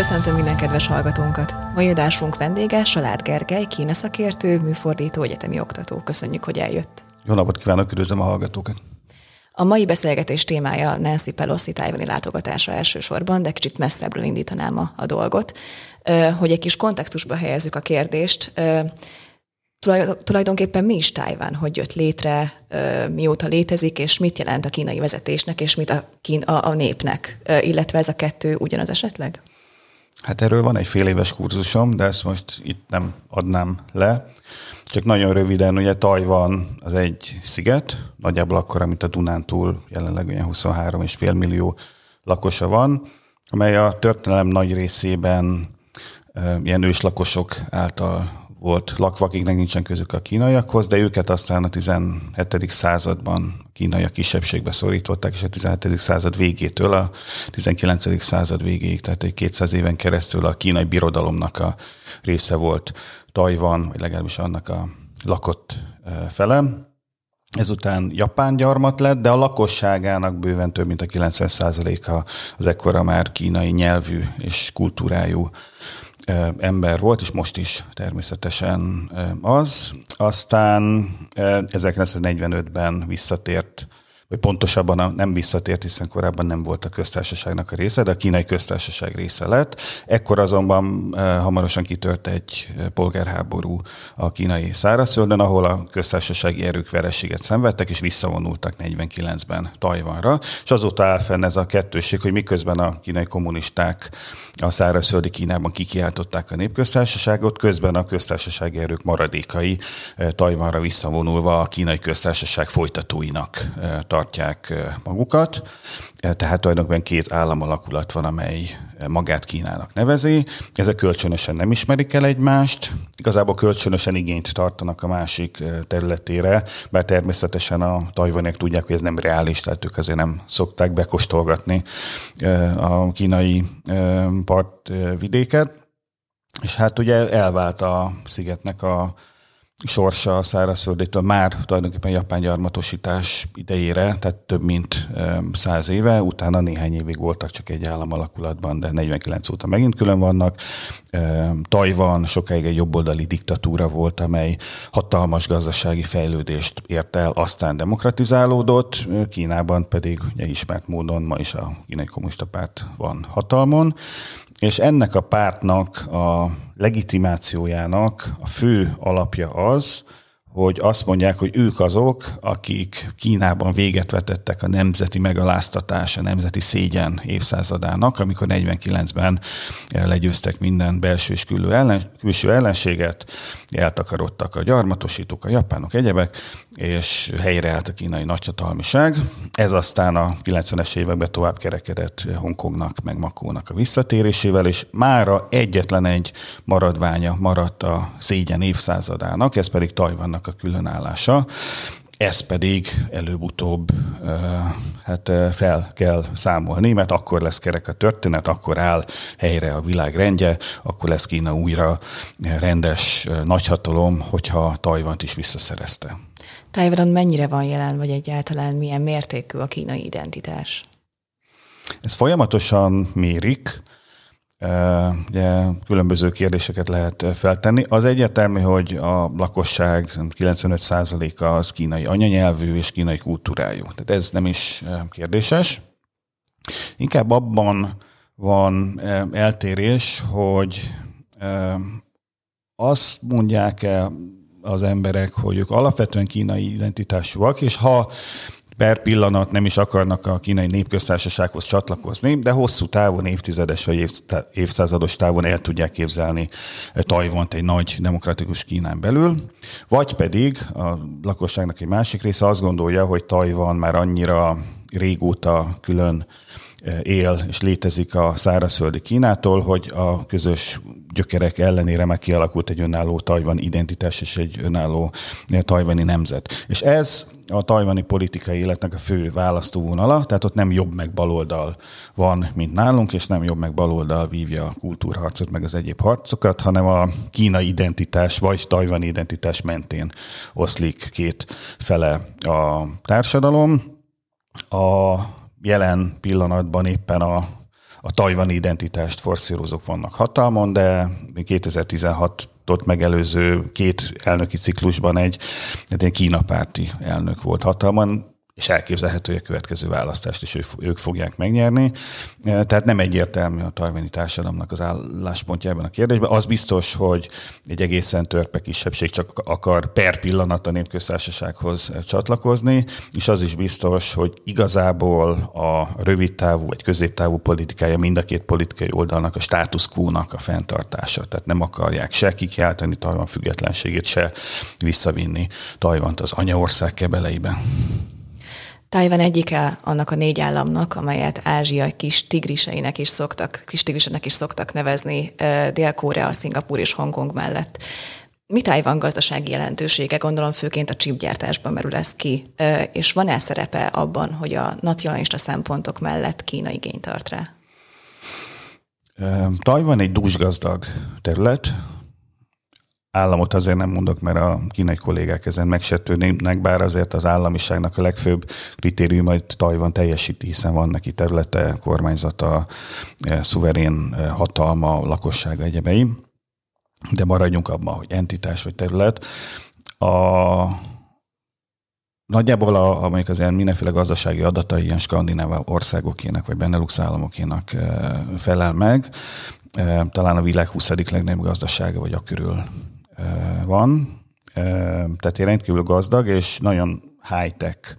Köszöntöm minden kedves hallgatónkat! Mai adásunk vendége Salád Gergely, Kína szakértő, műfordító, egyetemi oktató. Köszönjük, hogy eljött. Jó napot kívánok, üdvözlöm a hallgatókat! A mai beszélgetés témája Nancy Pelosi tájvani látogatása elsősorban, de kicsit messzebbről indítanám a, a dolgot. Hogy egy kis kontextusba helyezzük a kérdést, tulajdonképpen mi is Tájván, hogy jött létre, mióta létezik, és mit jelent a kínai vezetésnek, és mit a, kín, a, a népnek, illetve ez a kettő ugyanaz esetleg? Hát erről van egy fél éves kurzusom, de ezt most itt nem adnám le. Csak nagyon röviden, ugye Tajvan az egy sziget, nagyjából akkor, mint a Dunántúl, jelenleg olyan 23,5 millió lakosa van, amely a történelem nagy részében ilyen őslakosok által volt lakva, akiknek nincsen közük a kínaiakhoz, de őket aztán a 17. században a kínaiak kisebbségbe szorították, és a 17. század végétől a 19. század végéig, tehát egy 200 éven keresztül a kínai birodalomnak a része volt Tajvan, vagy legalábbis annak a lakott fele. Ezután Japán gyarmat lett, de a lakosságának bőven több mint a 90%-a az ekkora már kínai nyelvű és kultúrájú ember volt, és most is természetesen az. Aztán 1945-ben visszatért vagy pontosabban nem visszatért, hiszen korábban nem volt a köztársaságnak a része, de a kínai köztársaság része lett. Ekkor azonban eh, hamarosan kitört egy eh, polgárháború a kínai szárazföldön, ahol a köztársasági erők vereséget szenvedtek, és visszavonultak 49-ben Tajvanra. És azóta áll fenn ez a kettőség, hogy miközben a kínai kommunisták a szárazföldi Kínában kikiáltották a népköztársaságot, közben a köztársasági erők maradékai eh, Tajvanra visszavonulva a kínai köztársaság folytatóinak tartják magukat. Tehát tulajdonképpen két államalakulat van, amely magát Kínának nevezi. Ezek kölcsönösen nem ismerik el egymást, igazából kölcsönösen igényt tartanak a másik területére, bár természetesen a tajvaniak tudják, hogy ez nem reális, tehát ők azért nem szokták bekostolgatni a kínai partvidéket. És hát ugye elvált a szigetnek a sorsa a szárazföldétől már tulajdonképpen japán gyarmatosítás idejére, tehát több mint száz éve, utána néhány évig voltak csak egy állam alakulatban, de 49 óta megint külön vannak. Tajvan sokáig egy jobboldali diktatúra volt, amely hatalmas gazdasági fejlődést ért el, aztán demokratizálódott, Kínában pedig ugye ismert módon ma is a kínai kommunista párt van hatalmon, és ennek a pártnak a legitimációjának a fő alapja az, hogy azt mondják, hogy ők azok, akik Kínában véget vetettek a nemzeti megaláztatás, a nemzeti szégyen évszázadának, amikor 49-ben legyőztek minden belső és külső ellenséget, eltakarodtak a gyarmatosítók, a japánok, egyebek, és helyreállt a kínai nagyhatalmiság. Ez aztán a 90-es években tovább kerekedett Hongkongnak, meg Makónak a visszatérésével, és mára egyetlen egy maradványa maradt a szégyen évszázadának, ez pedig Tajvannak a különállása. Ez pedig előbb-utóbb hát fel kell számolni, mert akkor lesz kerek a történet, akkor áll helyre a világ rendje, akkor lesz Kína újra rendes nagyhatalom, hogyha Tajvant is visszaszerezte. Tajvanon mennyire van jelen, vagy egyáltalán milyen mértékű a kínai identitás? Ez folyamatosan mérik, Ugye különböző kérdéseket lehet feltenni. Az egyértelmű, hogy a lakosság 95%-a az kínai anyanyelvű és kínai kultúrájú. Tehát ez nem is kérdéses. Inkább abban van eltérés, hogy azt mondják el az emberek, hogy ők alapvetően kínai identitásúak, és ha per pillanat nem is akarnak a kínai népköztársasághoz csatlakozni, de hosszú távon, évtizedes vagy évszázados távon el tudják képzelni Tajvont egy nagy demokratikus Kínán belül, vagy pedig a lakosságnak egy másik része azt gondolja, hogy Tajvan már annyira régóta külön él és létezik a szárazföldi Kínától, hogy a közös gyökerek ellenére meg kialakult egy önálló tajvan identitás és egy önálló tajvani nemzet. És ez a tajvani politikai életnek a fő választóvonala, tehát ott nem jobb meg baloldal van, mint nálunk, és nem jobb meg baloldal vívja a kultúrharcot, meg az egyéb harcokat, hanem a kínai identitás vagy tajvani identitás mentén oszlik két fele a társadalom. A jelen pillanatban éppen a a tajvani identitást forszírozók vannak hatalmon, de 2016-ot megelőző két elnöki ciklusban egy, egy kínapárti elnök volt hatalmon, és elképzelhető, hogy a következő választást is ők fogják megnyerni. Tehát nem egyértelmű a tajvani társadalomnak az álláspontja ebben a kérdésben. Az biztos, hogy egy egészen törpe kisebbség csak akar per pillanat a népköztársasághoz csatlakozni, és az is biztos, hogy igazából a rövid távú vagy középtávú politikája mind a két politikai oldalnak a status quo-nak a fenntartása. Tehát nem akarják se kikiáltani Tajvan függetlenségét, se visszavinni Tajvant az anyaország kebeleiben. Tájvan egyike annak a négy államnak, amelyet Ázsia kis tigriseinek is szoktak, kis tigrisenek is szoktak nevezni Dél-Korea, Szingapúr és Hongkong mellett. Mi Tájvan gazdasági jelentősége, gondolom főként a csipgyártásban merül ez ki, és van-e szerepe abban, hogy a nacionalista szempontok mellett Kína igényt tart rá? Tajvan egy dúsgazdag terület, államot azért nem mondok, mert a kínai kollégák ezen megsetőnének, bár azért az államiságnak a legfőbb kritériumait Tajvan teljesíti, hiszen van neki területe, kormányzata, eh, szuverén eh, hatalma, lakossága, egyebei. De maradjunk abban, hogy entitás vagy terület. A, Nagyjából a, a mondjuk az ilyen mindenféle gazdasági adatai ilyen skandináv országokének, vagy Benelux államokénak eh, felel meg. Talán a világ 20. legnagyobb gazdasága, vagy a körül van, tehát egy rendkívül gazdag és nagyon high-tech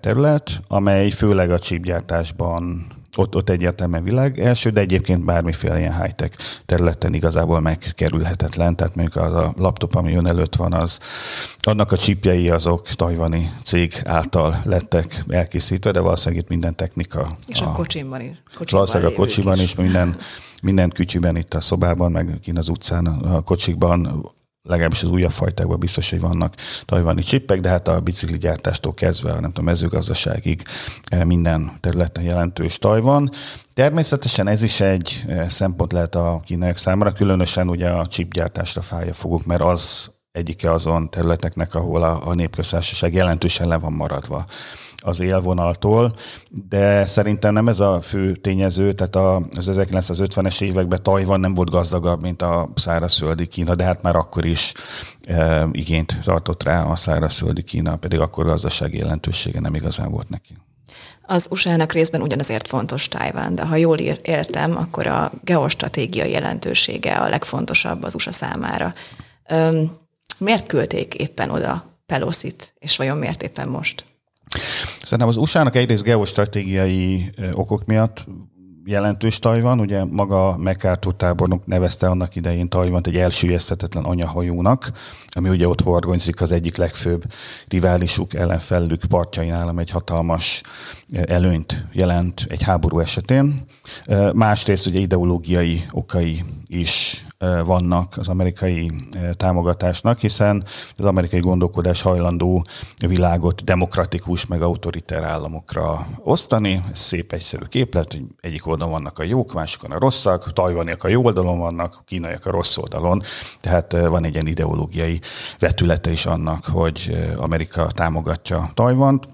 terület, amely főleg a chipgyártásban ott, ott egyértelműen világ első, de egyébként bármiféle ilyen high-tech területen igazából megkerülhetetlen. Tehát mondjuk az a laptop, ami ön előtt van, az annak a csipjei azok tajvani cég által lettek elkészítve, de valószínűleg itt minden technika. És a, a kocsimban is. Kocsimban valószínűleg a kocsiban is, is minden minden kütyűben itt a szobában, meg kint az utcán, a kocsikban legalábbis az újabb fajtákban biztos, hogy vannak tajvani csippek, de hát a bicikligyártástól kezdve, nem tudom, mezőgazdaságig eh, minden területen jelentős Tajvan. Természetesen ez is egy eh, szempont lehet a kínaiak számára, különösen ugye a csipgyártásra fája foguk, mert az egyike azon területeknek, ahol a, a népköztársaság jelentősen le van maradva az élvonaltól, de szerintem nem ez a fő tényező, tehát az 1950-es években Tajvan nem volt gazdagabb, mint a szárazföldi Kína, de hát már akkor is e, igényt tartott rá a szárazföldi Kína, pedig akkor gazdasági jelentősége nem igazán volt neki. Az USA-nak részben ugyanazért fontos Tájván, de ha jól értem, akkor a geostratégiai jelentősége a legfontosabb az USA számára. Üm, miért küldték éppen oda Pelosit, és vajon miért éppen most? Szerintem az USA-nak egyrészt geostratégiai okok miatt jelentős Tajvan, ugye maga MacArthur tábornok nevezte annak idején Tajvant egy elsüllyeszthetetlen anyahajónak, ami ugye ott horgonyzik az egyik legfőbb riválisuk ellenfelük partjainál, ami egy hatalmas előnyt jelent egy háború esetén. Másrészt ugye ideológiai okai is vannak az amerikai támogatásnak, hiszen az amerikai gondolkodás hajlandó világot demokratikus meg autoriter államokra osztani. Szép egyszerű képlet, hogy egyik oldalon vannak a jók, másikon a rosszak, tajvaniak a jó oldalon vannak, kínaiak a rossz oldalon. Tehát van egy ilyen ideológiai vetülete is annak, hogy Amerika támogatja Tajvant.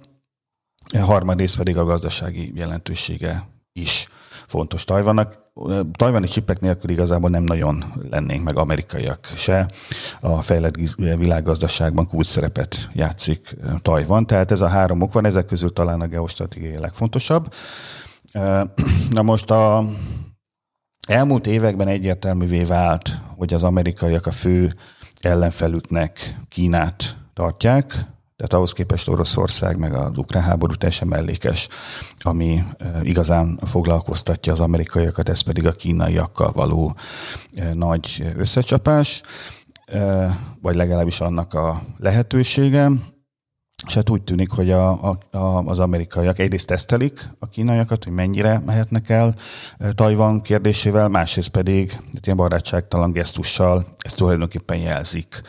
Harmadrészt pedig a gazdasági jelentősége is fontos Tajvannak. Tajvani csipek nélkül igazából nem nagyon lennénk meg amerikaiak se. A fejlett világgazdaságban kulcs szerepet játszik Tajvan, tehát ez a három ok van, ezek közül talán a geostratégiai legfontosabb. Na most a elmúlt években egyértelművé vált, hogy az amerikaiak a fő ellenfelüknek Kínát tartják, tehát ahhoz képest Oroszország meg az ukrán háború teljesen mellékes, ami igazán foglalkoztatja az amerikaiakat, ez pedig a kínaiakkal való nagy összecsapás, vagy legalábbis annak a lehetősége. És hát úgy tűnik, hogy a, a, az amerikaiak egyrészt tesztelik a kínaiakat, hogy mennyire mehetnek el Tajvan kérdésével, másrészt pedig ilyen barátságtalan gesztussal ezt tulajdonképpen jelzik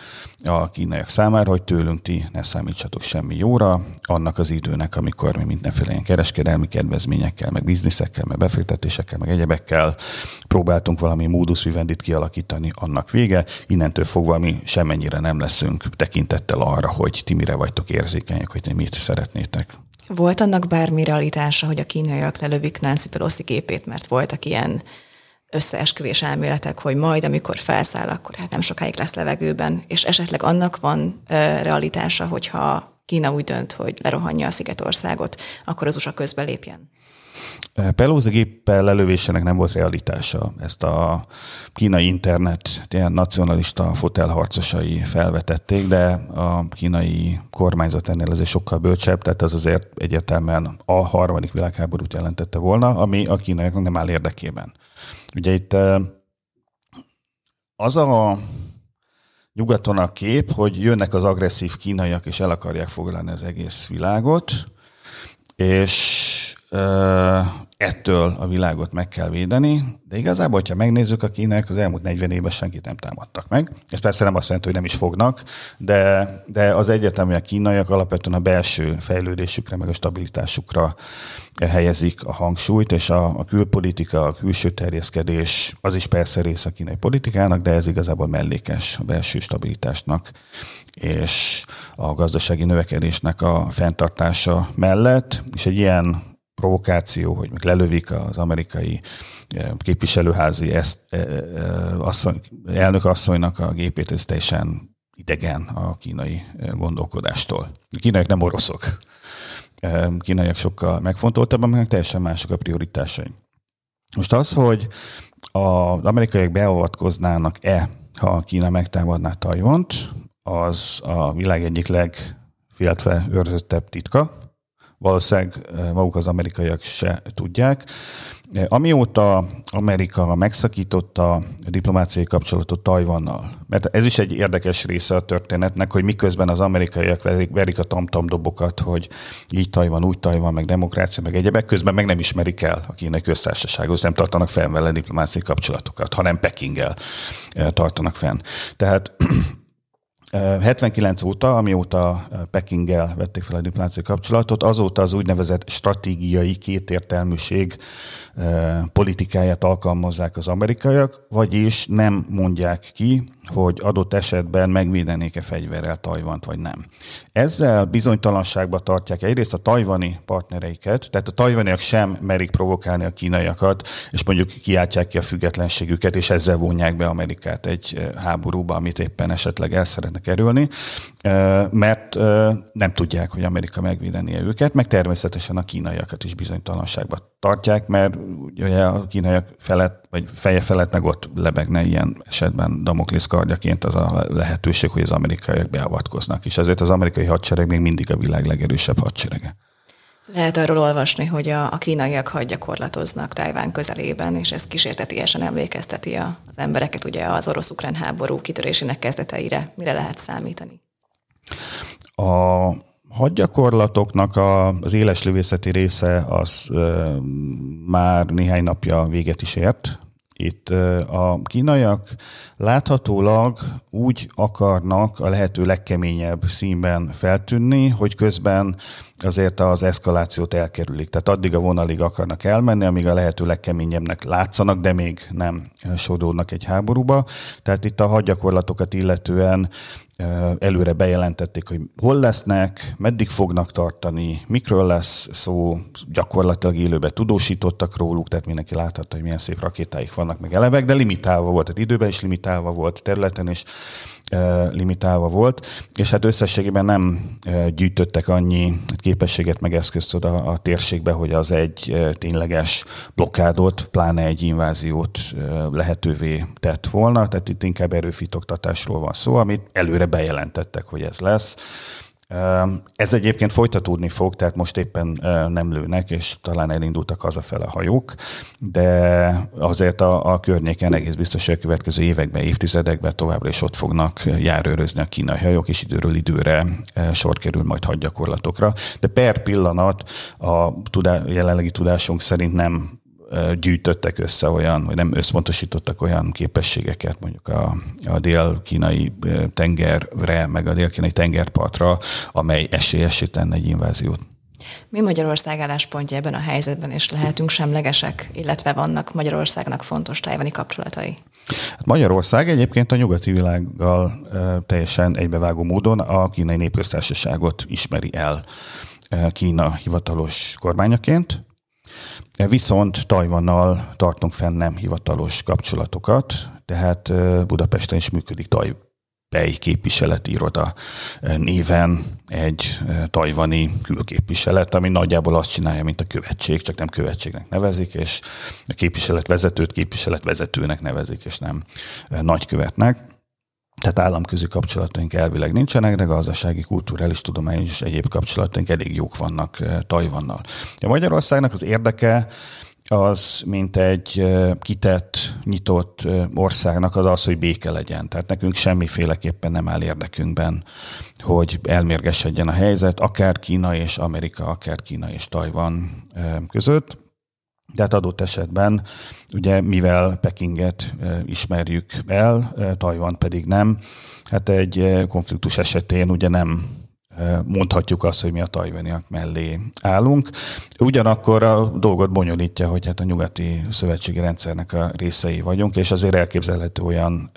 a kínaiak számára, hogy tőlünk ti ne számítsatok semmi jóra, annak az időnek, amikor mi mindenféle ilyen kereskedelmi kedvezményekkel, meg bizniszekkel, meg befektetésekkel, meg egyebekkel próbáltunk valami módusz vivendit kialakítani, annak vége. Innentől fogva mi semennyire nem leszünk tekintettel arra, hogy ti mire vagytok érzékenyek, hogy ti mit szeretnétek. Volt annak bármi realitása, hogy a kínaiak lelövik Nancy Pelosi képét, mert voltak ilyen összeesküvés elméletek, hogy majd, amikor felszáll, akkor hát nem sokáig lesz levegőben, és esetleg annak van realitása, hogyha Kína úgy dönt, hogy lerohanja a Szigetországot, akkor az USA közbelépjen? Pelózi géppel lelövésének nem volt realitása. Ezt a kínai internet ilyen nacionalista fotelharcosai felvetették, de a kínai kormányzat ennél azért sokkal bölcsebb, tehát az azért egyértelműen a harmadik világháborút jelentette volna, ami a kínaiaknak nem áll érdekében. Ugye itt az a nyugaton a kép, hogy jönnek az agresszív kínaiak, és el akarják foglalni az egész világot, és ettől a világot meg kell védeni, de igazából, hogyha megnézzük, a kínaiak az elmúlt 40 évben senkit nem támadtak meg. Ez persze nem azt jelenti, hogy nem is fognak, de, de az egyetemű a kínaiak alapvetően a belső fejlődésükre, meg a stabilitásukra helyezik a hangsúlyt, és a, a külpolitika, a külső terjeszkedés, az is persze része a kínai politikának, de ez igazából mellékes a belső stabilitásnak és a gazdasági növekedésnek a fenntartása mellett, és egy ilyen provokáció, hogy meg lelövik az amerikai eh, képviselőházi ezt, eh, eh, asszony, elnök asszonynak a gépét, ez teljesen idegen a kínai gondolkodástól. A kínaiak nem oroszok. Kínaiak sokkal megfontoltabbak, meg teljesen mások a prioritásai. Most az, hogy az amerikaiak beavatkoznának-e, ha Kína megtámadná Tajvont, az a világ egyik legféltve őrzöttebb titka, valószínűleg eh, maguk az amerikaiak se tudják. Eh, amióta Amerika megszakította a diplomáciai kapcsolatot Tajvannal, mert ez is egy érdekes része a történetnek, hogy miközben az amerikaiak verik, a tamtam dobokat, hogy így Tajvan, úgy Tajvan, meg demokrácia, meg egyebek, közben meg nem ismerik el a kínai köztársaságot, nem tartanak fenn vele diplomáciai kapcsolatokat, hanem Pekinggel eh, tartanak fenn. Tehát 79 óta, amióta Pekinggel vették fel a diplomáciai kapcsolatot, azóta az úgynevezett stratégiai kétértelműség politikáját alkalmazzák az amerikaiak, vagyis nem mondják ki, hogy adott esetben megvédenék-e fegyverrel Tajvant, vagy nem. Ezzel bizonytalanságba tartják egyrészt a tajvani partnereiket, tehát a tajvaniak sem merik provokálni a kínaiakat, és mondjuk kiáltják ki a függetlenségüket, és ezzel vonják be Amerikát egy háborúba, amit éppen esetleg el szeretne kerülni, mert nem tudják, hogy Amerika megvédenie őket, meg természetesen a kínaiakat is bizonytalanságba tartják, mert ugye a kínaiak felett, vagy feje felett meg ott lebegne ilyen esetben Damoklész kardjaként az a lehetőség, hogy az amerikaiak beavatkoznak, és ezért az amerikai hadsereg még mindig a világ legerősebb hadserege. Lehet arról olvasni, hogy a, a kínaiak hadgyakorlatoznak Tájván közelében, és ez kísértetiesen emlékezteti a, az embereket ugye az orosz-ukrán háború kitörésének kezdeteire. Mire lehet számítani? A hadgyakorlatoknak a, az éles lövészeti része az e, már néhány napja véget is ért. Itt e, a kínaiak láthatólag úgy akarnak a lehető legkeményebb színben feltűnni, hogy közben azért az eszkalációt elkerülik. Tehát addig a vonalig akarnak elmenni, amíg a lehető legkeményebbnek látszanak, de még nem sodódnak egy háborúba. Tehát itt a hadgyakorlatokat illetően előre bejelentették, hogy hol lesznek, meddig fognak tartani, mikről lesz szó, gyakorlatilag élőben tudósítottak róluk, tehát mindenki láthatta, hogy milyen szép rakétáik vannak, meg elevek, de limitálva volt, tehát időben is limitálva volt, területen is limitálva volt, és hát összességében nem gyűjtöttek annyi képességet meg eszközt oda a térségbe, hogy az egy tényleges blokkádot, pláne egy inváziót lehetővé tett volna, tehát itt inkább erőfitoktatásról van szó, amit előre bejelentettek, hogy ez lesz. Ez egyébként folytatódni fog, tehát most éppen nem lőnek, és talán elindultak hazafele a hajók, de azért a, a környéken egész biztos, hogy a következő években, évtizedekben továbbra is ott fognak járőrözni a kínai hajók, és időről időre sor kerül majd hadgyakorlatokra. De per pillanat a tudá, jelenlegi tudásunk szerint nem gyűjtöttek össze olyan, vagy nem összpontosítottak olyan képességeket mondjuk a, a dél-kínai tengerre, meg a dél-kínai tengerpartra, amely esélyesé tenne egy inváziót. Mi Magyarország álláspontja ebben a helyzetben, és lehetünk semlegesek, illetve vannak Magyarországnak fontos tájvani kapcsolatai? Hát Magyarország egyébként a nyugati világgal teljesen egybevágó módon a kínai népköztársaságot ismeri el. Kína hivatalos kormányaként, Viszont Tajvannal tartunk fenn nem hivatalos kapcsolatokat, tehát Budapesten is működik Tajpej képviseleti iroda néven egy tajvani külképviselet, ami nagyjából azt csinálja, mint a követség, csak nem követségnek nevezik, és a képviselet vezetőt képviselet vezetőnek nevezik, és nem nagykövetnek. Tehát államközi kapcsolataink elvileg nincsenek, de gazdasági, kulturális, tudományos és egyéb kapcsolataink elég jók vannak eh, Tajvannal. A Magyarországnak az érdeke az, mint egy eh, kitett, nyitott eh, országnak az az, hogy béke legyen. Tehát nekünk semmiféleképpen nem áll érdekünkben, hogy elmérgesedjen a helyzet, akár Kína és Amerika, akár Kína és Tajvan között. Tehát adott esetben, ugye mivel Pekinget ismerjük el, Tajvan pedig nem, hát egy konfliktus esetén ugye nem mondhatjuk azt, hogy mi a tajvaniak mellé állunk. Ugyanakkor a dolgot bonyolítja, hogy hát a nyugati szövetségi rendszernek a részei vagyunk, és azért elképzelhető olyan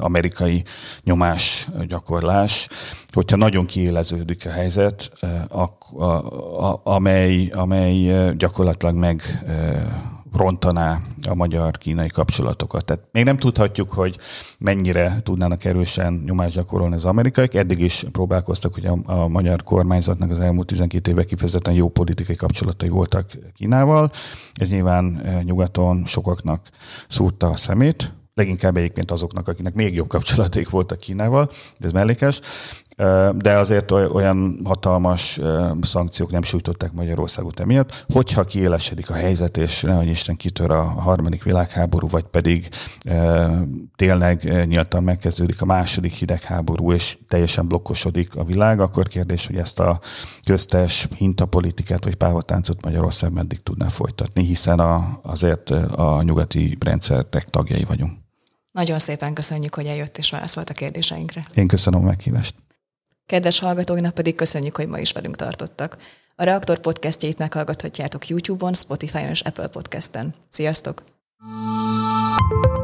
amerikai nyomás gyakorlás, hogyha nagyon kiéleződik a helyzet, amely, amely gyakorlatilag meg rontaná a magyar-kínai kapcsolatokat. Tehát még nem tudhatjuk, hogy mennyire tudnának erősen nyomást gyakorolni az amerikaiak. Eddig is próbálkoztak, hogy a, a magyar kormányzatnak az elmúlt 12 évben kifejezetten jó politikai kapcsolatai voltak Kínával. Ez nyilván eh, nyugaton sokaknak szúrta a szemét, leginkább egyébként azoknak, akinek még jobb kapcsolataik voltak Kínával, de ez mellékes de azért olyan hatalmas szankciók nem sújtották Magyarországot emiatt. Hogyha kiélesedik a helyzet, és nehogy Isten kitör a harmadik világháború, vagy pedig tényleg nyíltan megkezdődik a második hidegháború, és teljesen blokkosodik a világ, akkor kérdés, hogy ezt a köztes hintapolitikát vagy pávatáncot Magyarország meddig tudná folytatni, hiszen a, azért a nyugati rendszerek tagjai vagyunk. Nagyon szépen köszönjük, hogy eljött és válaszolt a kérdéseinkre. Én köszönöm a meghívást. Kedves hallgatóinak pedig köszönjük, hogy ma is velünk tartottak. A Reaktor podcastjait meghallgathatjátok YouTube-on, Spotify-on és Apple Podcast-en. Sziasztok! thank you